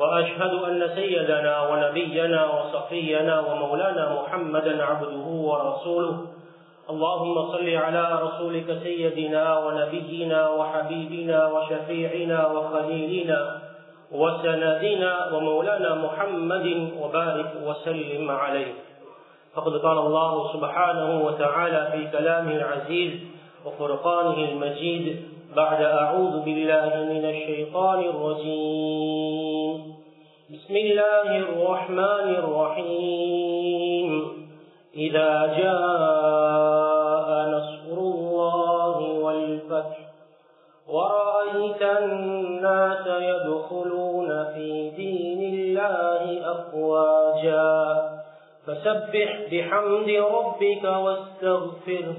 وأشهد أن سيدنا ونبينا وصفينا ومولانا محمدا عبده ورسوله. اللهم صل على رسولك سيدنا ونبينا وحبيبنا وشفيعنا وخليلنا وسندنا ومولانا محمد وبارك وسلم عليه. فقد قال الله سبحانه وتعالى في كلامه العزيز وفرقانه المجيد بعد أعوذ بالله من الشيطان الرجيم. بسم الله الرحمن الرحيم. إذا جاء نصر الله والفتح ورأيت الناس يدخلون في دين الله أفواجا. فسبح بحمد ربك واستغفره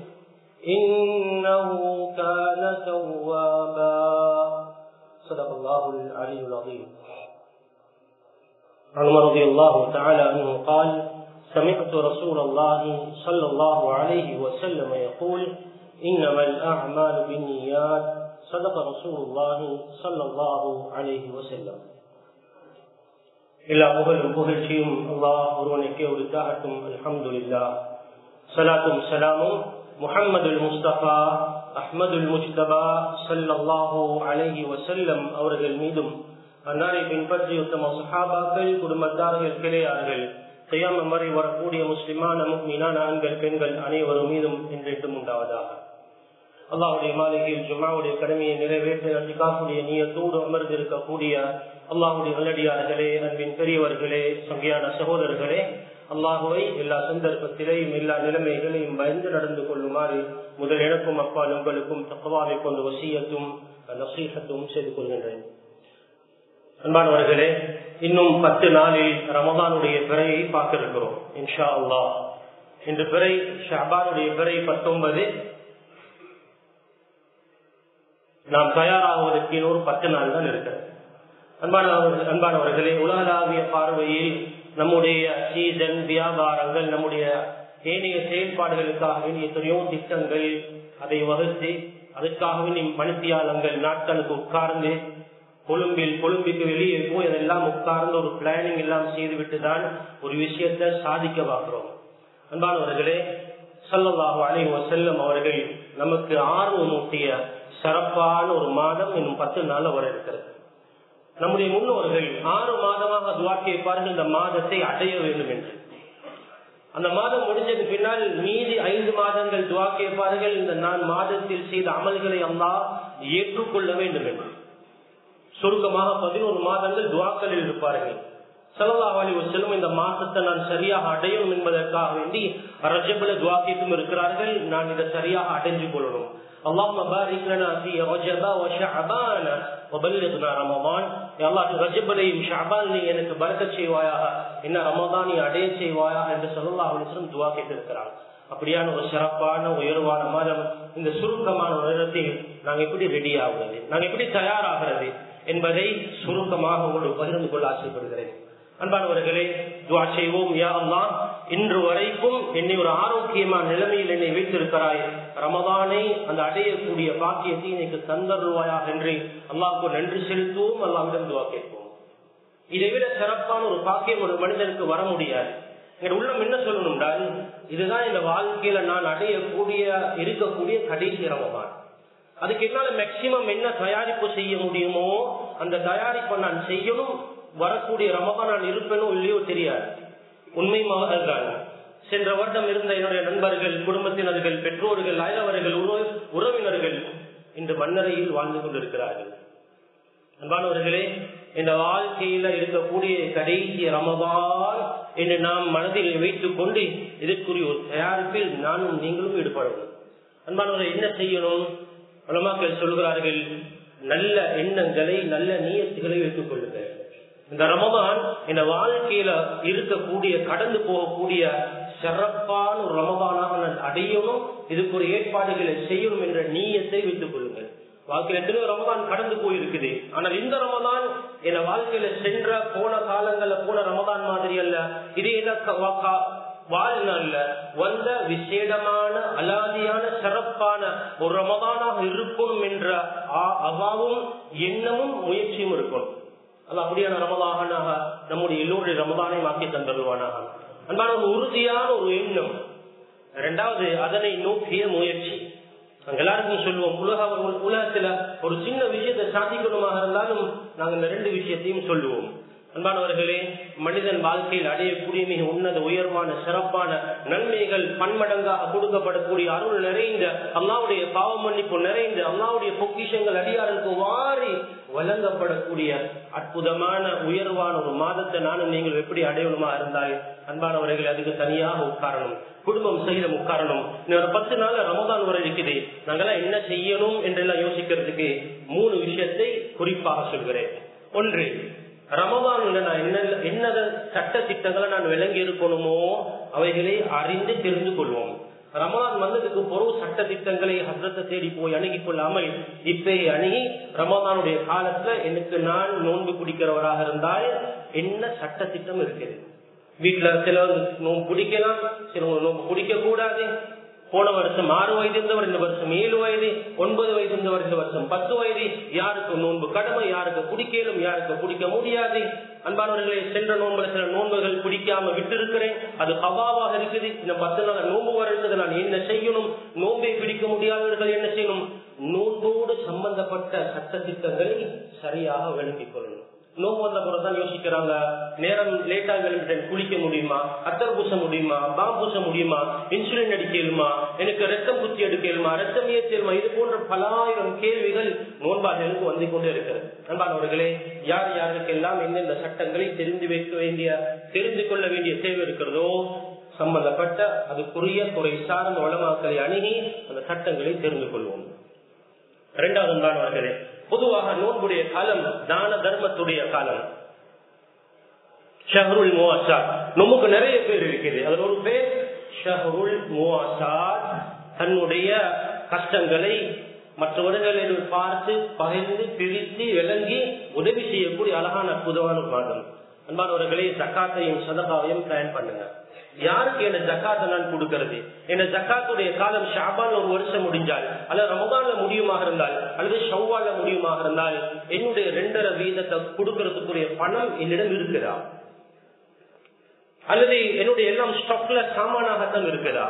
إنه كان توابا. صدق الله العلي العظيم. عن رضي الله تعالى عنه قال سمعت رسول الله صلى الله عليه وسلم يقول إنما الأعمال بالنيات صدق رسول الله صلى الله عليه وسلم எல்லா புகழும் புகழ்ச்சியும் அல்லாஹ் ஒருவனுக்கே உரித்தாகட்டும் அல்ஹம்துலில்லா சலாத்தும் சலாமும் முஹம்மதுல் முஸ்தபா அஹ்மதுல் முஸ்தபா சல்லாஹூ அலஹி வசல்லம் அவர்கள் மீதும் அன்னாரை பின்பற்றி உத்தம சஹாபாக்கள் குடும்பத்தார்கள் கிளையார்கள் செய்யாம வரை வரக்கூடிய முஸ்லிமான மீனான ஆண்கள் பெண்கள் அனைவரும் மீதும் இன்றைக்கும் உண்டாவதாக. அல்லாவுடைய மாளிகையில் ஜும்மாவுடைய கடமையை நிறைவேற்ற அன்றிக்காக்கூடிய நீயத்தோடு அமர்ந்திருக்கக்கூடிய அல்லாஹுடைய நல்லடியார்களே அன்பின் பெரியவர்களே சங்கையான சகோதரர்களே அல்லாஹுவை எல்லா சந்தர்ப்பத்திலேயும் எல்லா நிலைமைகளையும் பயந்து நடந்து கொள்ளுமாறு முதல் எனக்கும் அப்பால் உங்களுக்கும் தக்கவாவை கொண்டு வசியத்தும் நசீகத்தும் செய்து கொள்கின்றேன். அன்பானவர்களே இன்னும் பத்து நாளில் ரமதானுடைய பிறையை பார்க்க இருக்கிறோம் இன்ஷா அல்லா. இன்று பிறை ஷாபானுடைய பிறை பத்தொன்பது. நாம் தயாராகுவதற்கு இன்னொரு பத்து நாள் தான் இருக்கிறது. அன்பானவர்கள் அன்பானவர்களே உலகளாவிய பார்வையில் நம்முடைய சீசன் வியாபாரங்கள் நம்முடைய ஏனைய செயல்பாடுகளுக்காக எத்தனையோ திட்டங்கள் அதை வகுத்து அதுக்காகவே வேண்டிய மனுத்தியாளங்கள் நாட்களுக்கு உட்கார்ந்து கொழும்பில் கொழும்புக்கு வெளியே போய் அதெல்லாம் உட்கார்ந்து ஒரு பிளானிங் எல்லாம் செய்துவிட்டு தான் ஒரு விஷயத்தை சாதிக்க பார்க்கிறோம். அன்பானவர்களே சல்லாஹு அலைஹி செல்லும் அவர்கள் நமக்கு ஆர்வமூட்டிய சிறப்பான ஒரு மாதம் இன்னும் பத்து நாள் வர இருக்கிறது. நம்முடைய முன்னோர்கள் ஆறு மாதமாக துவா கேட்பார்கள் இந்த மாதத்தை அடைய வேண்டும் என்று. அந்த மாதம் முடிஞ்சது பின்னால் மீதி ஐந்து மாதங்கள் துவா கேட்பார்கள் இந்த நான் மாதத்தில் செய்த அமல்களை அல்லா ஏற்றுக்கொள்ள வேண்டும் என்று. சுருக்கமாக பதினோரு மாதங்கள் துவாக்களில் இருப்பார்கள் சலல்லாஹலி செல்லும் இந்த மாசத்தை நான் சரியாக அடையணும் என்பதற்காக வேண்டி ரஜபல துவாக்கியத்தும் இருக்கிறார்கள் நான் இதை சரியாக அடைஞ்சு கொள்ளணும் اللهم بارك لنا في رجب وشعبان وبلغنا رمضان يا الله ரஜபலையும் ஷாபானையும் எனக்கு பரக்கச் செய்வாயாக என்ன ரமதானை அடைய செய்வாயாக என்று சொல்லல்லா அலிஸ்லம் துவா கேட்டிருக்கிறார் அப்படியான ஒரு சிறப்பான உயர்வான மாதம் இந்த சுருக்கமான நேரத்தில் நாங்க எப்படி ரெடி ஆகுறது? நாங்க எப்படி தயாராகிறது என்பதை சுருக்கமாக உங்களுக்கு பகிர்ந்து கொள்ள ஆசைப்படுகிறேன். அன்பானவர்களே துவா செய்வோம். யா அல்லா இன்று வரைக்கும் என்னை ஒரு ஆரோக்கியமான நிலைமையில் என்னை வைத்திருக்கிறாய். ரமதானை அந்த அடையக்கூடிய பாக்கியத்தை எனக்கு தந்தருவாயாக என்று அல்லாவுக்கு நன்றி செலுத்துவோம். அல்லாவிடம் துவா கேட்போம். இதை விட சிறப்பான ஒரு பாக்கியம் ஒரு மனிதனுக்கு வர முடியாது. என் உள்ளம் என்ன சொல்லணும்டால் இதுதான் இந்த வாழ்க்கையில நான் அடையக்கூடிய இருக்கக்கூடிய கடைசி ரமதான். அதுக்கு என்னால மேக்சிமம் என்ன தயாரிப்பு செய்ய முடியுமோ அந்த தயாரிப்பை நான் செய்யணும் வரக்கூடிய ரமபா நான் இருப்பேனோ இல்லையோ தெரியாது. உண்மை தான் சென்ற வருடம் இருந்த என்னுடைய நண்பர்கள் குடும்பத்தினர்கள் பெற்றோர்கள் அயலவர்கள் உறவினர்கள் இன்று மன்னரையில் வாழ்ந்து கொண்டிருக்கிறார்கள். அன்பானவர்களே இந்த வாழ்க்கையில இருக்கக்கூடிய கடைசி ரமபான் என்று நாம் மனதில் வைத்துக் கொண்டு இதற்குரிய ஒரு தயாரிப்பில் நானும் நீங்களும் ஈடுபடணும். அன்பானவர்கள் என்ன செய்யணும்? உலமாக்கள் சொல்கிறார்கள் நல்ல எண்ணங்களை நல்ல நீயத்துகளை வைத்துக் கொள்ளுங்கள். இந்த ரமதான் இந்த வாழ்க்கையில இருக்கக்கூடிய கடந்து போகக்கூடிய சிறப்பான ஒரு ரமதானாக நான் அடையணும் இதுக்கு ஒரு ஏற்பாடுகளை செய்யணும் என்ற நீயத்தை வைத்துக் கொள்ளுங்கள். வாழ்க்கையில எத்தனையோ ரமதான் கடந்து போயிருக்குது. ஆனால் இந்த ரமதான் என் வாழ்க்கையில சென்ற போன காலங்கள்ல போன ரமதான் மாதிரி அல்ல. இது என்ன வாழ்நாள்ல வந்த விசேடமான அலாதியான சிறப்பான ஒரு ரமதானாக இருக்கும் என்ற அவாவும் எண்ணமும் முயற்சியும் இருக்கும் அது அப்படியான ரமதானாக நம்முடைய எல்லோருடைய ரமதானை மாற்றி தந்தருவானாக அன்பான ஒரு உறுதியான ஒரு எண்ணம். இரண்டாவது அதனை நோக்கிய முயற்சி. எல்லாருக்கும் சொல்லுவோம் உலக உலகத்துல ஒரு சின்ன விஷயத்தை சாதிக்கணுமாக இருந்தாலும் நாங்க இந்த ரெண்டு விஷயத்தையும் சொல்லுவோம். அன்பானவர்களே மனிதன் வாழ்க்கையில் அடையக்கூடிய மிக உன்னத உயர்வான சிறப்பான நன்மைகள் பன்மடங்காக கொடுக்கப்படக்கூடிய அருள் நிறைந்த அல்லாவுடைய பாவ மன்னிப்பு நிறைந்த அல்லாவுடைய பொக்கிஷங்கள் அடியாருக்கு வாரி வழங்கப்படக்கூடிய அற்புதமான உயர்வான ஒரு மாதத்தை நானும் நீங்கள் எப்படி அடையணுமா இருந்தால் அன்பானவர்கள் அதுக்கு தனியாக உட்காரணும் குடும்பம் செய்த உட்காரணும். இன்னொரு பத்து நாள் ரமதான் வரை இருக்குது. நாங்கெல்லாம் என்ன செய்யணும் என்றெல்லாம் யோசிக்கிறதுக்கு மூணு விஷயத்தை குறிப்பாக சொல்கிறேன். ஒன்று ரமபான்ல நான் என்ன என்ன சட்ட திட்டங்களை நான் விளங்கி இருக்கணுமோ அவைகளை அறிந்து தெரிந்து கொள்வோம். ரமலான் வந்ததுக்கு பொருள் சட்ட திட்டங்களை ஹசரத்தை தேடி போய் அணுகி கொள்ளாமல் இப்பே அணுகி ரமதானுடைய காலத்துல எனக்கு நான் நோன்பு பிடிக்கிறவராக இருந்தால் என்ன சட்ட திட்டம் இருக்குது? வீட்டுல சிலவங்க நோன்பு பிடிக்கலாம் சிலவங்க நோன்பு பிடிக்க கூடாது போன வருஷம் ஆறு வயது இருந்தவர் இந்த வருஷம் ஏழு வயது ஒன்பது வயது இருந்தவர் இந்த வருஷம் பத்து வயது. யாருக்கு நோன்பு கடமை யாருக்கு பிடிக்கலும் யாருக்கு பிடிக்க முடியாது. அன்பானவர்களே சென்ற நோன்புல சில நோன்புகள் பிடிக்காம விட்டு இருக்கிறேன் அது ஹவாவாக இருக்குது. இந்த பத்து நாள் நோன்பு வருகிறது. நான் என்ன செய்யணும்? நோன்பை பிடிக்க முடியாதவர்கள் என்ன செய்யணும்? நோன்போடு சம்பந்தப்பட்ட சட்ட திட்டங்களை சரியாக விளங்கிக் கொள்ளணும். நோம்பு வந்த தான் யோசிக்கிறாங்க. நேரம் லேட்டா விளம்பிட்டேன் குளிக்க முடியுமா? அத்தர் பூச முடியுமா? பாம் பூச முடியுமா? இன்சுலின் அடிக்கலுமா? எனக்கு ரத்தம் குத்தி எடுக்கலுமா? ரத்தம் ஏற்றலுமா இது போன்ற பலாயிரம் கேள்விகள் நோன்பாளர்களுக்கு வந்து கொண்டே இருக்கிறது. நண்பானவர்களே யார் யாருக்கெல்லாம் எந்தெந்த சட்டங்களை தெரிந்து வைக்க வேண்டிய தெரிந்து கொள்ள வேண்டிய தேவை இருக்கிறதோ சம்பந்தப்பட்ட அதுக்குரிய துறை சார்ந்த வளமாக்களை அணுகி அந்த சட்டங்களை தெரிந்து கொள்வோம். இரண்டாவது நண்பானவர்களே பொதுவாக நோன்புடைய காலம் தான தர்மத்துடைய காலம். ஷஹருல் முவாசாத். நமக்கு நிறைய பேர் இருக்குது. அதில் ஒரு பேர் ஷஹருல் முவாசாத். தன்னுடைய கஷ்டங்களை மற்றவர்களிடம் பார்த்து பகிர்ந்து பிரித்து விளங்கி உதவி செய்யக்கூடிய அழகான அற்புதமான மாதம். அன்பானவர்களே சக்காத்தையும் சதகாவையும் பிளான் பண்ணுங்க யாருக்கு என்ன ஜக்காத்தை நான் கொடுக்கறது? என்ன ஜக்காத்துடைய காலம் ஷாபான் ஒரு வருஷம் முடிஞ்சால் அல்லது ரமதான்ல முடியுமாக இருந்தால் அல்லது ஷவ்வால முடியுமாக இருந்தால் என்னுடைய ரெண்டரை வீதத்தை கொடுக்கறதுக்குரிய பணம் என்னிடம் இருக்குதா? அல்லது என்னுடைய எல்லாம் ஸ்டாக்ல சாமானாகத்தான் இருக்குதா?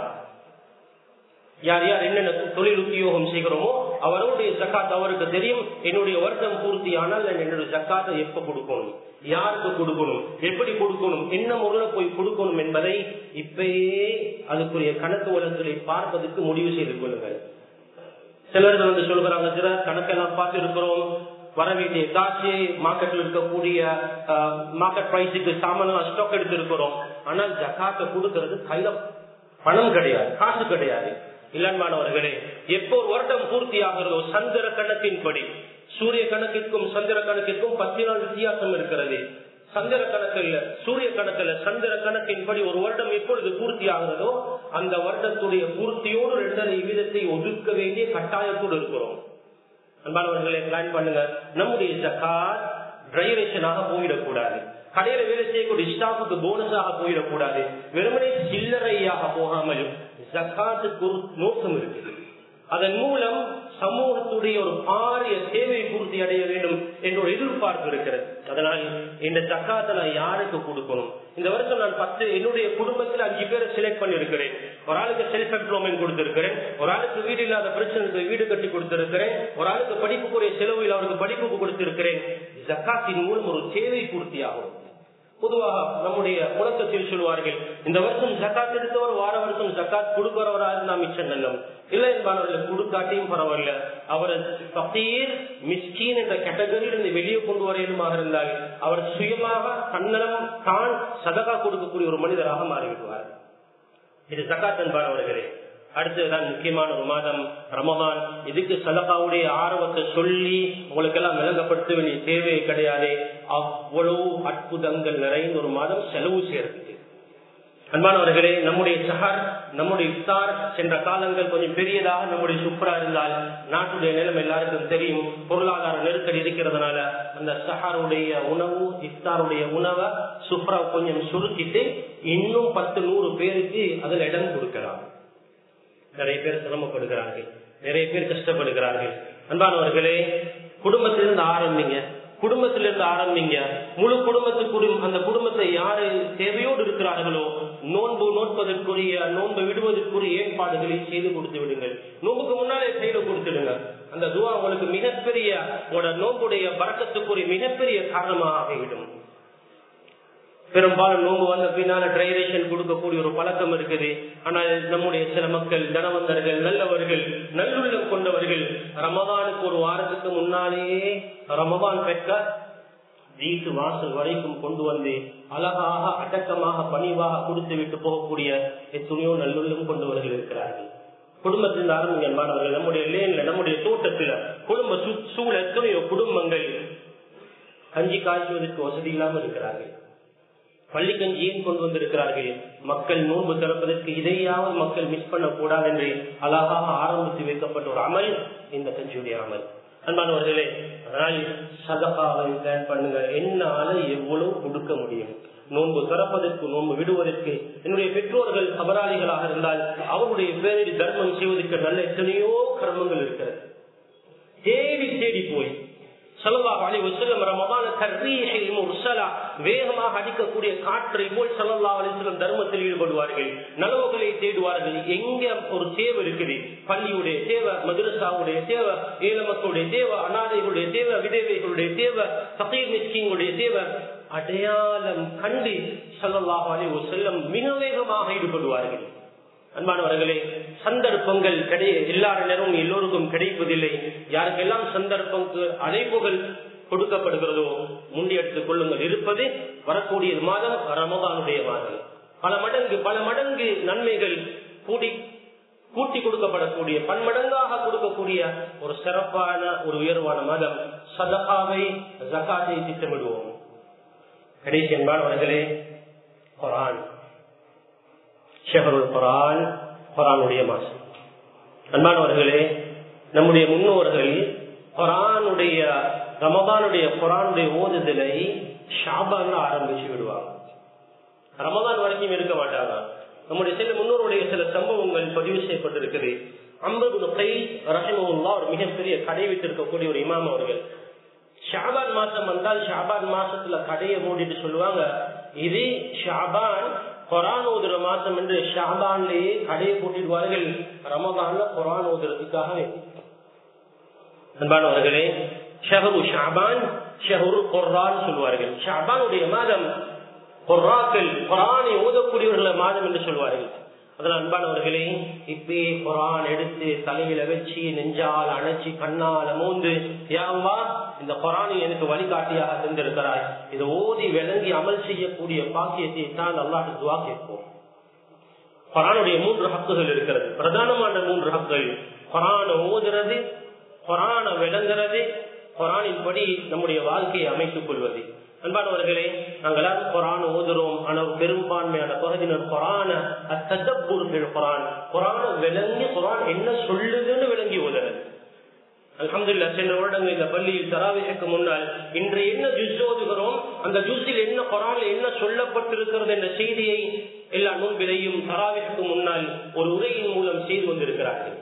யார் யார் என்னென்ன தொழில் உத்தியோகம் செய்கிறோமோ அவருடைய ஜக்காத் அவருக்கு தெரியும். என்னுடைய வருடம் பூர்த்தி ஆனால் என்னுடைய ஜக்காத்தை எப்ப கொடுக்கணும்? யாருக்கு கொடுக்கணும்? எப்படி கொடுக்கணும்? என்ன முறையில போய் கொடுக்கணும் என்பதை இப்பயே அதுக்குரிய கணக்கு வழக்குகளை பார்ப்பதற்கு முடிவு செய்து கொள்ளுங்கள். சிலர்கள் வந்து சொல்கிறாங்க சில கணக்கெல்லாம் பார்த்து இருக்கிறோம் வர வேண்டிய காசு மார்க்கெட்ல இருக்கக்கூடிய மார்க்கெட் பிரைஸுக்கு சாமான் ஸ்டாக் எடுத்திருக்கிறோம். ஆனால் ஜக்காத்தை கொடுக்கறது கையில பணம் கிடையாது காசு கிடையாது. இளன்மானவர்களே எப்போ ஒரு வருடம் பூர்த்தி ஆகிறதோ சந்திர கணக்கின்படி சூரிய கணக்கிற்கும் சந்திர கணக்கிற்கும் பத்து நாள் வித்தியாசம் இருக்கிறது. சந்திர கணக்கில் சூரிய கணக்கில் சந்திர கணக்கின்படி ஒரு வருடம் எப்பொழுது பூர்த்தி ஆகிறதோ அந்த வருடத்துடைய பூர்த்தியோடு இரண்டரை விதத்தை ஒதுக்க வேண்டிய கட்டாயத்தோடு இருக்கிறோம். அன்பானவர்களே பிளான் பண்ணுங்க. நம்முடைய ஜக்காத் டிரைவேஷனாக போயிடக்கூடாது. கடையில வேலை செய்யக்கூடிய ஸ்டாஃபுக்கு போனஸாக போயிடக்கூடாது. வெறுமனே சில்லறையாக போகாமல் ஜக்காத்துக்கு ஒரு நோக்கம் இருக்குது அதன் மூலம் சமூகத்துடைய ஒரு பாரிய தேவை பூர்த்தி அடைய வேண்டும் என்ற ஒரு எதிர்பார்ப்பு இருக்கிறது. அதனால் இந்த ஜக்காத்தை நான் யாருக்கு கொடுக்கணும்? இந்த வருஷம் நான் பத்து என்னுடைய குடும்பத்தில் அஞ்சு பேரை செலக்ட் பண்ணிருக்கிறேன் ஒரு ஆளுக்கு செல்ஃப் எம்ப்ளாய்மெண்ட் கொடுத்திருக்கிறேன். ஒரு ஆளுக்கு வீடு இல்லாத பிரச்சனைக்கு வீடு கட்டி கொடுத்திருக்கிறேன். ஒரு ஆளுக்கு படிப்புக்குரிய செலவில் அவருக்கு படிப்புக்கு கொடுத்திருக்கிறேன். ஜக்காத்தின் மூலம் ஒரு தேவை பூர்த்தியாகும் பொதுவாக நம்முடைய முழக்கத்தில் சொல்வார்கள் இந்த வருஷம் ஜக்காத் எடுத்தவர் வார வருஷம் ஜக்காத் கொடுக்கிறவரா இருந்தா மிச்சம் நல்லம் இல்லை என்பவர்கள் கொடுக்காட்டியும் பரவாயில்ல. அவர் பத்தீர் மிஸ்கீன் என்ற கேட்டகரியிலிருந்து வெளியே கொண்டு வரையிலுமாக இருந்தால் அவர் சுயமாக தன்னலம் தான் சதகா கொடுக்கக்கூடிய ஒரு மனிதராக மாறிவிடுவார். இது ஜக்காத் என்பவர்களே அடுத்ததுதான் முக்கியமான ஒரு மாதம் ரமதான். இதுக்கு சதகாவுடைய ஆர்வத்தை சொல்லி உங்களுக்கு எல்லாம் விளங்கப்படுத்த வேண்டிய தேவையே கிடையாது. அவ்வளவு அற்புதங்கள் நிறைந்த ஒரு மாதம் செலவு சேர்த்து. அன்பானவர்களே நம்முடைய சஹர் நம்முடைய இஃப்தார் சென்ற காலங்கள் கொஞ்சம் பெரியதாக நம்முடைய சுப்ரா இருந்தால் நாட்டுடைய நிலம் எல்லாருக்கும் தெரியும். பொருளாதார நெருக்கடி இருக்கிறதுனால அந்த சஹாருடைய உணவு இஃப்தாருடைய உணவை சுப்ரா கொஞ்சம் சுருக்கிட்டு இன்னும் பத்து நூறு பேருக்கு அதுல இடம் கொடுக்கலாம். நிறைய பேர் சிரமப்படுகிறார்கள். நிறைய பேர் கஷ்டப்படுகிறார்கள். அன்பானவர்களே குடும்பத்திலிருந்து ஆரம்பிங்க. குடும்பத்திலிருந்து ஆரம்பிங்க. முழு குடும்பத்துக்கு அந்த குடும்பத்தை யாரு தேவையோடு இருக்கிறார்களோ நோன்பு நோட்பதற்குரிய நோன்பு விடுவதற்குரிய ஏற்பாடுகளை செய்து கொடுத்து விடுங்கள். நோன்புக்கு முன்னாலே செய்து கொடுத்துடுங்க. அந்த துவா உங்களுக்கு மிகப்பெரிய உங்களோட நோன்புடைய பறக்கத்துக்குரிய மிகப்பெரிய காரணமாக ஆகிவிடும். பெரும்பாலும் நோம்பு வந்த பின்னால ட்ரைரேஷன் கொடுக்கக்கூடிய ஒரு பழக்கம் இருக்குது. ஆனால் நம்முடைய சில மக்கள் தனவந்தர்கள் நல்லவர்கள் நல்லுள்ளம் கொண்டவர்கள் ரமதானுக்கு ஒரு வாரத்துக்கு முன்னாலேயே ரமதான் பெற்ற வீட்டு வாசல் வரைக்கும் கொண்டு வந்து அழகாக அடக்கமாக பணிவாக கொடுத்து விட்டு போகக்கூடிய எத்தனையோ நல்லுள்ளம் கொண்டவர்கள் இருக்கிறார்கள். குடும்பத்தில் ஆரம்பிங்க மாணவர்கள் நம்முடைய லேன்ல நம்முடைய தோட்டத்துல குடும்ப சூழ எத்தனையோ குடும்பங்கள் கஞ்சி காய்ச்சுவதற்கு வசதி இல்லாமல் இருக்கிறார்கள். பள்ளிக்கஞ்சியும் கொண்டு வந்திருக்கிறார்கள்? மக்கள் நோன்பு திறப்பதற்கு இதையாவது மக்கள் மிஸ் பண்ணக்கூடாது என்று அழகாக ஆரம்பித்து வைக்கப்பட்ட ஒரு அமல் இந்த கஞ்சியுடைய அமல். அன்பானவர்களே அதனால் சதகாவை பிளான் பண்ணுங்க என்னால எவ்வளவு கொடுக்க முடியும்? நோன்பு திறப்பதற்கு நோன்பு விடுவதற்கு என்னுடைய பெற்றோர்கள் அபராதிகளாக இருந்தால் அவருடைய பேரில் தர்மம் செய்வதற்கு நல்ல எத்தனையோ கர்மங்கள் இருக்கிறது. தேடி தேடி போய் வேகமாக அடிக்கக்கூடிய காற்றை போல் சல்லல்லாஹு அலிஸ்லம் தர்மத்தில் ஈடுபடுவார்கள். நலவுகளை தேடுவார்கள். எங்க ஒரு தேவை இருக்குது? பள்ளியுடைய தேவை மதுரசாவுடைய தேவை ஏழ மக்களுடைய தேவை அனாதைகளுடைய தேவை விதவைகளுடைய தேவை ஃபகீர் மிஸ்கிங்களுடைய தேவை. அடையாளம் கண்டு சல்லல்லாஹு அலைஹி செல்லம் மிக வேகமாக ஈடுபடுவார்கள். அன்பானவர்களே சந்தர்ப்பங்கள் கிடை எல்லார நேரமும் எல்லோருக்கும் கிடைப்பதில்லை. யாருக்கெல்லாம் சந்தர்ப்பங்களுக்கு அழைப்புகள் கொடுக்கப்படுகிறதோ முண்டியெடுத்துக் கொள்ளுங்கள். இருப்பது வரக்கூடிய மாதம் ரமதானுடைய மாதம். பல மடங்கு பல மடங்கு நன்மைகள் கூடி கூட்டி கொடுக்கப்படக்கூடிய பன்மடங்காக கொடுக்கக்கூடிய ஒரு சிறப்பான ஒரு உயர்வான மதம். சதகாவை ஜக்காத்தை திட்டமிடுவோம். கடைசி என்பானவர்களே குரான். ஷெஹருல் குரான் குரானுடைய மாசம் அன்பானவர்களே நம்முடைய முன்னோர்கள் குரானுடைய ரமபானுடைய குரானுடைய ஓதுதலை ஷாபான் ஆரம்பிச்சு விடுவாங்க. ரமதான் வரைக்கும் இருக்க மாட்டாங்க. நம்முடைய சில முன்னோருடைய சில சம்பவங்கள் பதிவு செய்யப்பட்டிருக்கிறது அம்பது கை ரஹமுல்லா ஒரு மிகப்பெரிய கடை வைத்திருக்கக்கூடிய ஒரு இமாம் அவர்கள் ஷாபான் மாசம் வந்தால் ஷாபான் மாசத்துல கடையை மூடிட்டு சொல்லுவாங்க இது ஷாபான் குரான் ஓதுற மாசம் என்று ஷாபான்லேயே கடையை போட்டிடுவார்கள். ரமதான்ல குரான் ஓதுறதுக்காக அன்பானவர்களே ஷஹரு ஷாபான் ஷஹரு கொர்ரான் சொல்வார்கள். ஷாபானுடைய மாதம் கொர்ராக்கள் குரானை ஓதக்கூடியவர்கள மாதம் என்று சொல்வார்கள். அதனால் அன்பானவர்களே இப்பயே குரான் எடுத்து தலையில வச்சு நெஞ்சால் அணைச்சி கண்ணால் மூந்து யாவா இந்த குரானை எனக்கு வழிகாட்டியாக தந்திருக்கிறாய். இதை ஓதி விளங்கி அமல் செய்யக்கூடிய பாக்கியத்தை தான் அல்லாட்டு துவா கேட்போம். குரானுடைய மூன்று ஹக்குகள் இருக்கிறது. பிரதானமான மூன்று ஹக்குகள் குரானை ஓதுறது குரானை விளங்குறது குரானின் படி நம்முடைய வாழ்க்கையை அமைத்துக் கொள்வது. அன்பானவர்களே நாங்கள் எல்லாரும் குரான் ஓதுறோம். ஆனால் பெரும்பான்மையான பகுதியினர் குரான அத்தப்பூர்கள் குரான். குரான விளங்கி குரான் என்ன சொல்லுதுன்னு விளங்கி ஓதுறது. அலமதுல்லா சென்ற வருடங்கள் இந்த பள்ளியில் தராவிற்கு முன்னால் இன்று என்ன ஜுஸ் ஓதுகிறோம் அந்த ஜுஸில் என்ன குரான்ல என்ன சொல்லப்பட்டிருக்கிறது என்ற செய்தியை எல்லா நூல்களையும் தராவிற்கு முன்னால் ஒரு உரையின் மூலம் செய்து வந்திருக்கிறார்கள்.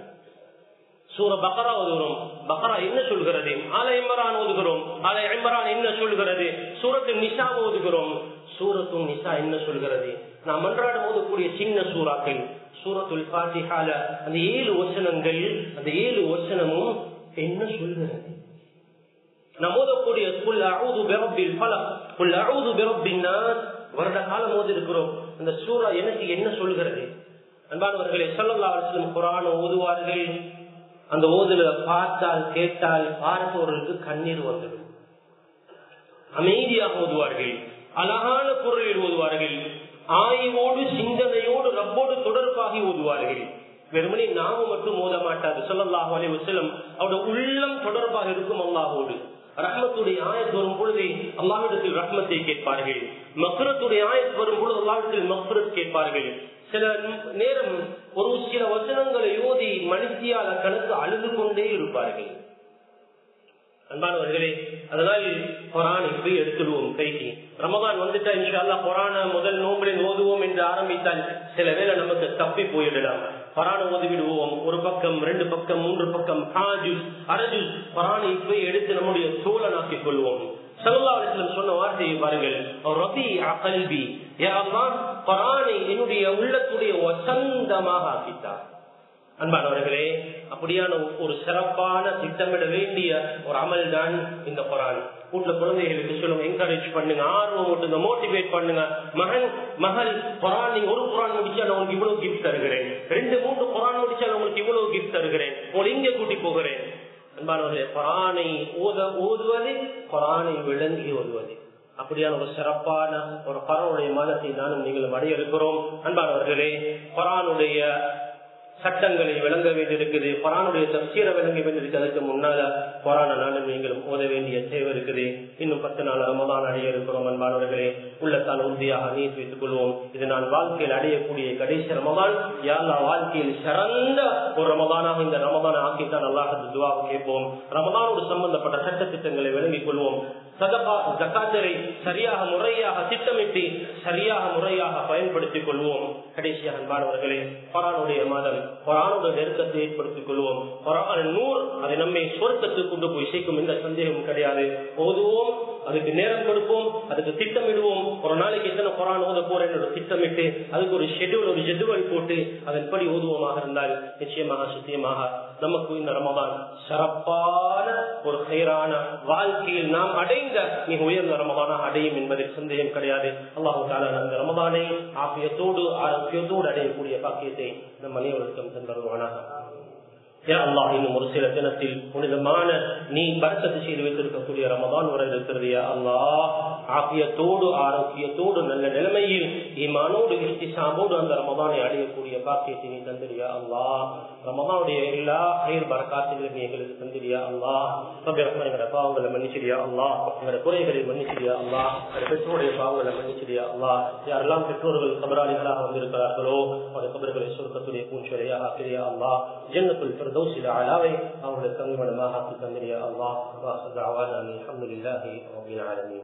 சூர பக்கரா ஓதுகிறோம். பக்ரா என்ன சொல்கிறது? ஆல இம்ரான் ஓதுகிறோம். ஆல இம்ரான் என்ன சொல்கிறது? சூரத்து நிஷா ஓதுகிறோம். சூரத்து நிஷா என்ன சொல்கிறது? நாம் அன்றாடம் ஓதக்கூடிய சின்ன சூறாக்கள் சூரத்துல் பாத்திஹால அந்த ஏழு வசனங்கள் அந்த ஏழு வசனமும் என்ன சொல்கிறது? நாம் ஓதக்கூடிய குல் அழுது பிரபில் பலம் குல் அழுது பிரபின் வருட காலம் ஓதி இருக்கிறோம் அந்த சூறா எனக்கு என்ன சொல்கிறது? அன்பானவர்களே சொல்லல்லா அரசு குரான் ஓதுவார்கள். அந்த ஓதுல பார்த்தால் கேட்டால் பார்ப்பவர்களுக்கு கண்ணீர் வந்துடும் அமைதியாக ஓதுவார்கள். அழகான குரலில் ஓதுவார்கள். ஆய்வோடு சிந்தனையோடு ரப்போடு தொடர்பாகி ஓதுவார்கள். வெறுமனே நாம மட்டும் ஓத மாட்டாது. சொல்லல்லாஹு அலி வசலம் அவருடைய உள்ளம் தொடர்பாக இருக்கும் அல்லாஹோடு ரஹ்மத்துடைய ஆயத் வரும் பொழுது அல்லாஹிடத்தில் ரஹ்மத்தை கேட்பார்கள். மக்ரத்துடைய ஆயத் வரும் பொழுது அல்லாஹிடத்தில் மக்ரத் கேட்பார்கள். சில நேரம் ஒரு சில வசனங்களை யோதி மனுஷியால கணக்கு அழுது கொண்டே இருப்பார்கள். அன்பானவர்களே அதனால் கொரான் இப்படி எடுத்துடுவோம் கைக்கு. ரமதான் வந்துட்டா இன்ஷால்லா கொரான முதல் நோம்பில் ஓதுவோம் என்று ஆரம்பித்தால் சில வேலை நமக்கு தப்பி போயிடலாம். குரான ஓதி விடுவோம் ஒரு பக்கம் ரெண்டு பக்கம் மூன்று பக்கம் அரஜு அரஜுஸ் குரானை இப்ப எடுத்து நம்முடைய தோழனாக்கிக் கொள்வோம். சொன்ன வார்த்தையை பாருங்கள். ரபி அகல்பி குரானை என்னுடைய உள்ளத்துடைய வசந்தமாக ஆக்கித்தார். அன்பானவர்களே அப்படியான ஒரு சிறப்பான திட்டமிட வேண்டிய ஒரு அமல் தான் இந்த குரான் வீட்டுல குழந்தைகளுக்கு சொல்லுங்க என்கரேஜ் பண்ணுங்க ஆர்வம் விட்டுங்க மோட்டிவேட் பண்ணுங்க. மகன் மகள் குரான் நீங்க ஒரு குரான் முடிச்சா நான் உங்களுக்கு இவ்வளவு கிஃப்ட் தருகிறேன். ரெண்டு மூன்று குரான் முடிச்சா நான் உங்களுக்கு இவ்வளவு கிஃப்ட் தருகிறேன். உங்களை இங்க கூட்டி போகிறேன். அன்பானவர்களே குரானை ஓத ஓதுவது குரானை விளங்கி ஓதுவது. அப்படியான ஒரு சிறப்பான ஒரு பரவுடைய மாதத்தை நானும் நீங்களும் அடைய இருக்கிறோம் அன்பானவர்களே குரானுடைய சட்டங்களை விளங்க வேண்டியிருக்குது. குரானுடைய தப்சீரை விளங்க வேண்டியிருக்கு அதுக்கு முன்னால குரான நானும் நீங்களும் ஓத வேண்டிய தேவை இருக்குது. இன்னும் பத்து நாள் ரமதான் அடைய இருக்கிறோம் அன்பானவர்களே. உள்ளத்தால் உறுதியாக நீர் வைத்துக் கொள்வோம். இது நான் வாழ்க்கையில் அடையக்கூடிய கடைசி ரமதான் யாரா வாழ்க்கையில் சிறந்த ஒரு ரமதானாக இந்த ரமதான ஆக்கித்தான் அல்லாஹ் துவாக கேட்போம். ரமதானோடு சம்பந்தப்பட்ட சட்ட திட்டங்களை விளங்கிக் கொள்வோம். சதபா ஜக்காத்தரை சரியாக முறையாக திட்டமிட்டு சரியாக முறையாக பயன்படுத்திக் கொள்வோம். கடைசியாக அன்பானவர்களே குரானுடைய மாதம் குரானுடைய நெருக்கத்தை ஏற்படுத்திக் கொள்வோம். நூல் அதை நம்மை சொர்க்கத்துக்கு கொண்டு போய் சேர்க்கும் எந்த சந்தேகமும் கிடையாது. ஓதுவோம் அதுக்கு நேரம் கொடுப்போம் அதுக்கு திட்டமிடுவோம். ஒரு நாளைக்கு எத்தனை கொரான் ஓத போறேன் திட்டமிட்டு அதுக்கு ஒரு ஷெடியூல் ஒரு ஜெதுவல் போட்டு அதன்படி ஓதுவோமாக இருந்தால் நிச்சயமாக சுத்தியமாக நமக்கு இந்த ரமதான் சிறப்பான ஒரு செயரான வாழ்க்கையில் நாம் அடைந்த மிக உயர்ந்த ரமதானாக அடையும் என்பதில் சந்தேகம் கிடையாது. அல்லாஹு அந்த ரமதானை ஆபியத்தோடு ஆரோக்கியத்தோடு அடையக்கூடிய பாக்கியத்தை நம் அனைவருக்கும் தந்தருவானாக இன்னும் ஒரு சில தினத்தில் புனிதமான நீ பரக்கத்து செய்து வைத்திருக்கக்கூடிய ரமதான் வர இருக்கிறது அல்லாஹ். ஆகியத்தோடு ஆரோக்கியத்தோடு நல்ல நிலைமையில் ஈமானோடு இஷ்டிசாமோடு அந்த ரமதானை அடையக்கூடிய பாக்கியத்தை நீ தந்திரியா அல்லாஹ். ரமதானுடைய எல்லா கயிர் பரக்காத்திலும் நீ எங்களுக்கு தந்திரியா அல்லாஹ். எங்களோட பாவங்களை மன்னிச்சிரியா அல்லாஹ். எங்களோட குறைகளை மன்னிச்சிரியா அல்லாஹ். பெற்றோருடைய பாவங்களை மன்னிச்சிரியா அல்லாஹ். யாரெல்லாம் பெற்றோர்கள் கபராளிகளாக வந்திருக்கிறார்களோ அந்த கபர்களை சுருக்கத்துடைய பூஞ்சொலையாக ஆக்கிரியா அல்லாஹ். ஜன்னத்துல் فردوسي لعلاوي أو لسمي ولما حقي تمر يا الله. وأخر دعوانا الحمد لله رب العالمين.